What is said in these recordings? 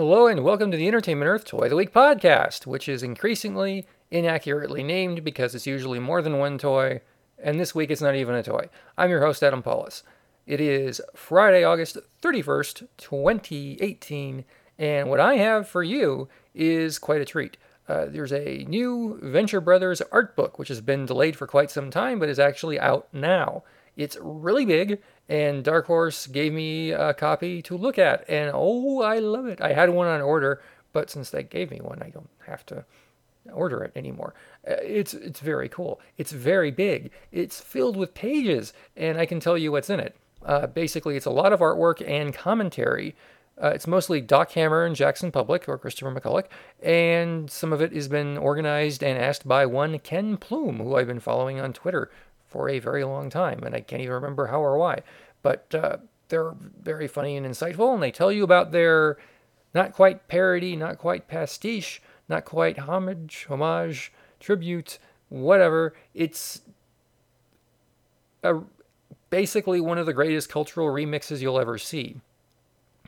Hello and welcome to the Entertainment Earth Toy of the Week podcast, which is increasingly inaccurately named because it's usually more than one toy, and this week it's not even a toy. I'm your host, Adam Pawlus. It is Friday, August 31st, 2018, and what I have for you is quite a treat. Uh, there's a new Venture Brothers art book, which has been delayed for quite some time, but is actually out now. It's really big, and Dark Horse gave me a copy to look at, and oh, I love it. I had one on order, but since they gave me one, I don't have to order it anymore. Uh, it's it's very cool. It's very big. It's filled with pages, and I can tell you what's in it. Uh, basically, it's a lot of artwork and commentary. Uh, it's mostly Doc Hammer and Jackson Publick or Christopher McCulloch, and some of it has been organized and asked by one Ken Plume, who I've been following on Twitter for a very long time, and I can't even remember how or why. But uh, they're very funny and insightful, and they tell you about their not quite parody, not quite pastiche, not quite homage, homage, tribute, whatever. It's a, basically one of the greatest cultural remixes you'll ever see.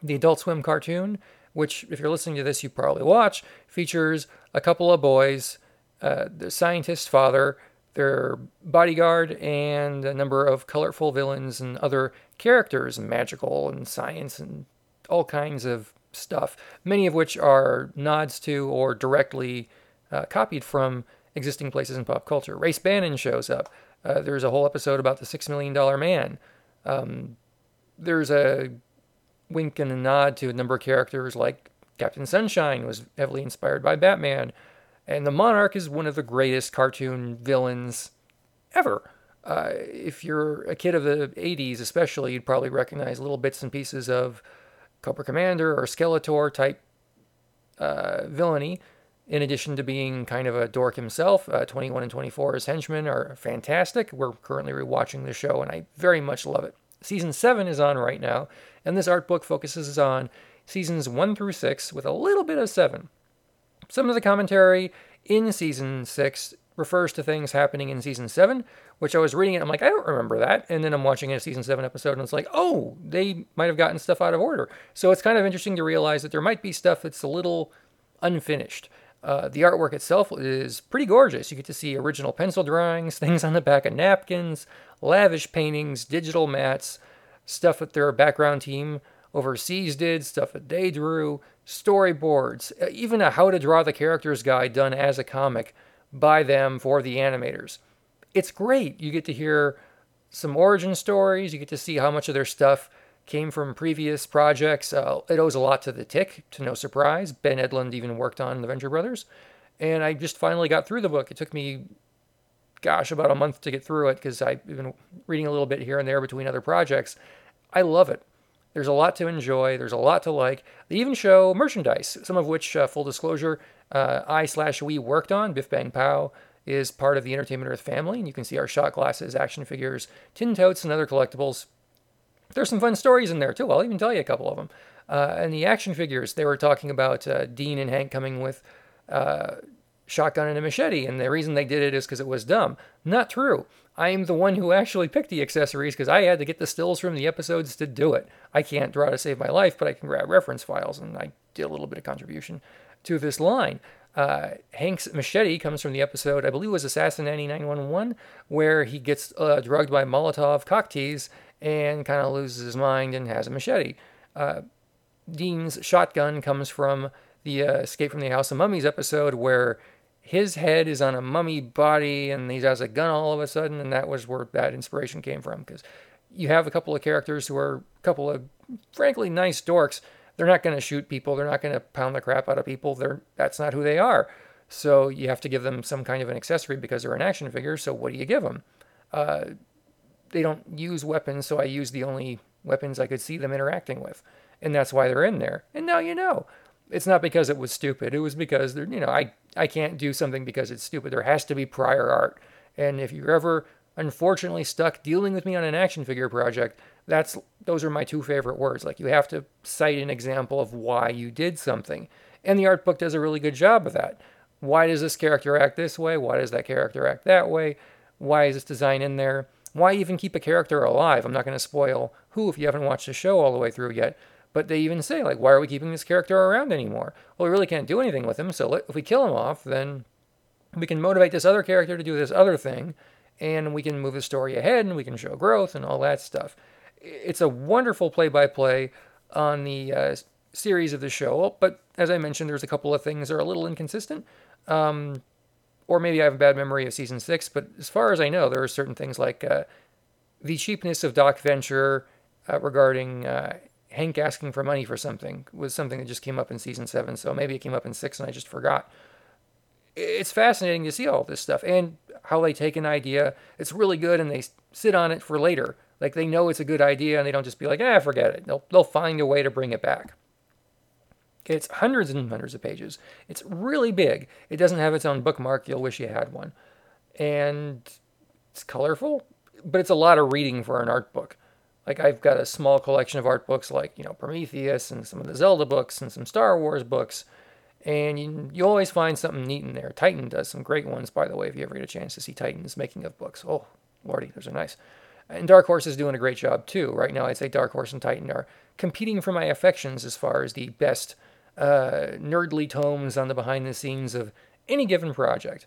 The Adult Swim cartoon, which, if you're listening to this, you probably watch, features a couple of boys, uh, the scientist's father, their bodyguard, and a number of colorful villains and other characters, magical and science and all kinds of stuff, many of which are nods to or directly uh, copied from existing places in pop culture. Race Bannon shows up. Uh, there's a whole episode about the Six Million Dollar Man. Um, there's a wink and a nod to a number of characters like Captain Sunshine was heavily inspired by Batman. And the Monarch is one of the greatest cartoon villains ever. Uh, if you're a kid of the 80s, especially, you'd probably recognize little bits and pieces of Cobra Commander or Skeletor type uh, villainy, in addition to being kind of a dork himself. Uh, 21 and 24 as henchmen are fantastic. We're currently rewatching the show, and I very much love it. Season 7 is on right now, and this art book focuses on seasons 1 through 6 with a little bit of 7. Some of the commentary in season six refers to things happening in season seven, which I was reading it. I'm like, I don't remember that. And then I'm watching a season seven episode and it's like, oh, they might have gotten stuff out of order. So it's kind of interesting to realize that there might be stuff that's a little unfinished. Uh, the artwork itself is pretty gorgeous. You get to see original pencil drawings, things on the back of napkins, lavish paintings, digital mattes, stuff that their background team overseas did, stuff that they drew, storyboards, uh, even a how to draw the characters guide done as a comic by them for the animators. It's great. You get to hear some origin stories, you get to see how much of their stuff came from previous projects. Uh, it owes a lot to the Tick, to no surprise. Ben Edlund even worked on the Venture Brothers. And I just finally got through the book. It took me, gosh, about a month to get through it because I've been reading a little bit here and there between other projects. I love it. There's a lot to enjoy. There's a lot to like. They even show merchandise, some of which, uh, full disclosure, uh, I slash we worked on. Biff Bang Pow is part of the Entertainment Earth family, and you can see our shot glasses, action figures, tin totes, and other collectibles. There's some fun stories in there too. I'll even tell you a couple of them. Uh, and the action figures, they were talking about uh, Dean and Hank coming with uh, shotgun and a machete, and the reason they did it is because it was dumb. Not true. I am the one who actually picked the accessories because I had to get the stills from the episodes to do it. I can't draw to save my life, but I can grab reference files, and I did a little bit of contribution to this line. Uh, Hank's machete comes from the episode, I believe it was Assassinanny 911, where he gets uh, drugged by Molotov cocktease and kind of loses his mind and has a machete. Uh, Dean's shotgun comes from the uh, Escape from the House of Mummies episode, where his head is on a mummy body and he has a gun all of a sudden and that was where that inspiration came from because you have a couple of characters who are a couple of frankly nice dorks. They're not going to shoot people. They're not going to pound the crap out of people. They're that's not who they are. So you have to give them some kind of an accessory because they're an action figure. So what do you give them uh, they don't use weapons so i use the only weapons i could see them interacting with. And that's why they're in there. And now you know it's not because it was stupid. It was because there, you know I I can't do something because it's stupid. There has to be prior art. And if you're ever unfortunately stuck dealing with me on an action figure project, that's those are my two favorite words. Like you have to cite an example of why you did something. And the art book does a really good job of that. Why does this character act this way? Why does that character act that way? Why is this design in there? Why even keep a character alive? I'm not going to spoil who if you haven't watched the show all the way through yet. But they even say, like, why are we keeping this character around anymore? Well, we really can't do anything with him, so if we kill him off, then we can motivate this other character to do this other thing, and we can move the story ahead, and we can show growth and all that stuff. It's a wonderful play by play on the uh, series of the show, but as I mentioned, there's a couple of things that are a little inconsistent. Um, or maybe I have a bad memory of season six, but as far as I know, there are certain things like uh, the cheapness of Doc Venture uh, regarding uh, Hank asking for money for something was something that just came up in season seven. So maybe it came up in six and I just forgot. It's fascinating to see all this stuff and how they take an idea. It's really good and they sit on it for later. Like they know it's a good idea and they don't just be like, ah, forget it. They'll, they'll find a way to bring it back. It's hundreds and hundreds of pages. It's really big. It doesn't have its own bookmark. You'll wish you had one. And it's colorful, but it's a lot of reading for an art book. Like I've got a small collection of art books like, you know, Prometheus and some of the Zelda books and some Star Wars books. And you, you always find something neat in there. Titan does some great ones, by the way, if you ever get a chance to see Titan's making of books. Oh, lordy, those are nice. And Dark Horse is doing a great job too. Right now, I'd say Dark Horse and Titan are competing for my affections as far as the best uh, nerdly tomes on the behind the scenes of any given project.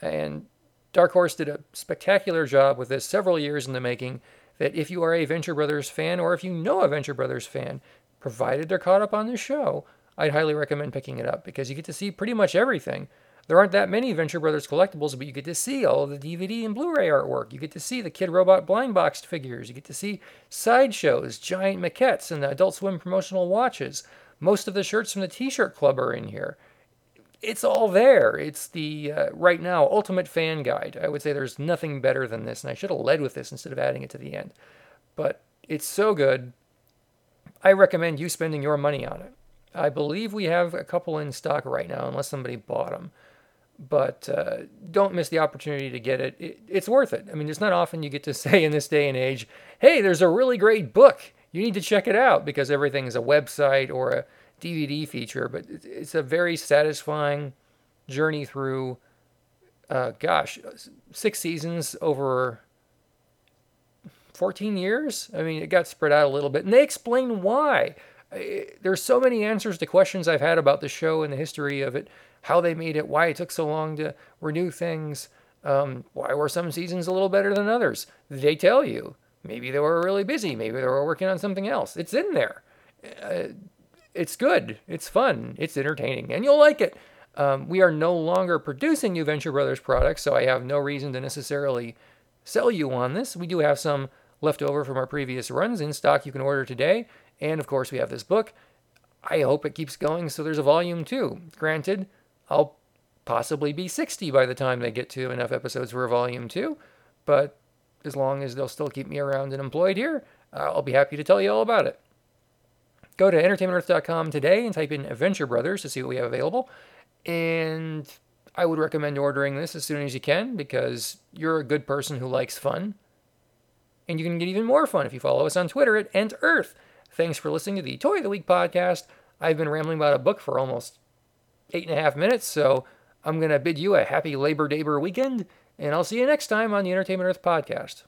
And Dark Horse did a spectacular job with this several years in the making that if you are a Venture Brothers fan or if you know a Venture Brothers fan, provided they're caught up on the show, I'd highly recommend picking it up because you get to see pretty much everything. There aren't that many Venture Brothers collectibles, but you get to see all the DVD and Blu ray artwork. You get to see the Kidrobot blind boxed figures. You get to see Sideshow's, giant maquettes, and the Adult Swim promotional watches. Most of the shirts from the T shirt club are in here. It's all there. It's the, uh, right now, ultimate fan guide. I would say there's nothing better than this, and I should have led with this instead of adding it to the end. But it's so good. I recommend you spending your money on it. I believe we have a couple in stock right now, unless somebody bought them. But uh, don't miss the opportunity to get it. it. It's worth it. I mean, it's not often you get to say in this day and age, hey, there's a really great book. You need to check it out because everything is a website or a DVD feature. But it's a very satisfying journey through, uh, gosh, six seasons over 14 years. I mean, it got spread out a little bit. And they explain why there's so many answers to questions I've had about the show and the history of it, how they made it, why it took so long to renew things, um, why were some seasons a little better than others. They tell you. Maybe they were really busy. Maybe they were working on something else. It's in there. Uh, it's good. It's fun. It's entertaining, and you'll like it. Um, we are no longer producing New Venture Brothers products, so I have no reason to necessarily sell you on this. We do have some left over from our previous runs in stock you can order today. And of course, we have this book. I hope it keeps going so there's a volume two. Granted, I'll possibly be 60 by the time they get to enough episodes for a volume two, but as long as they'll still keep me around and employed here, I'll be happy to tell you all about it. Go to entertainmentearth.com today and type in Adventure Brothers to see what we have available. And I would recommend ordering this as soon as you can because you're a good person who likes fun. And you can get even more fun if you follow us on Twitter at EntEarth. Thanks for listening to the Toy of the Week podcast. I've been rambling about a book for almost eight and a half minutes, so I'm going to bid you a happy Labor Day weekend, and I'll see you next time on the Entertainment Earth podcast.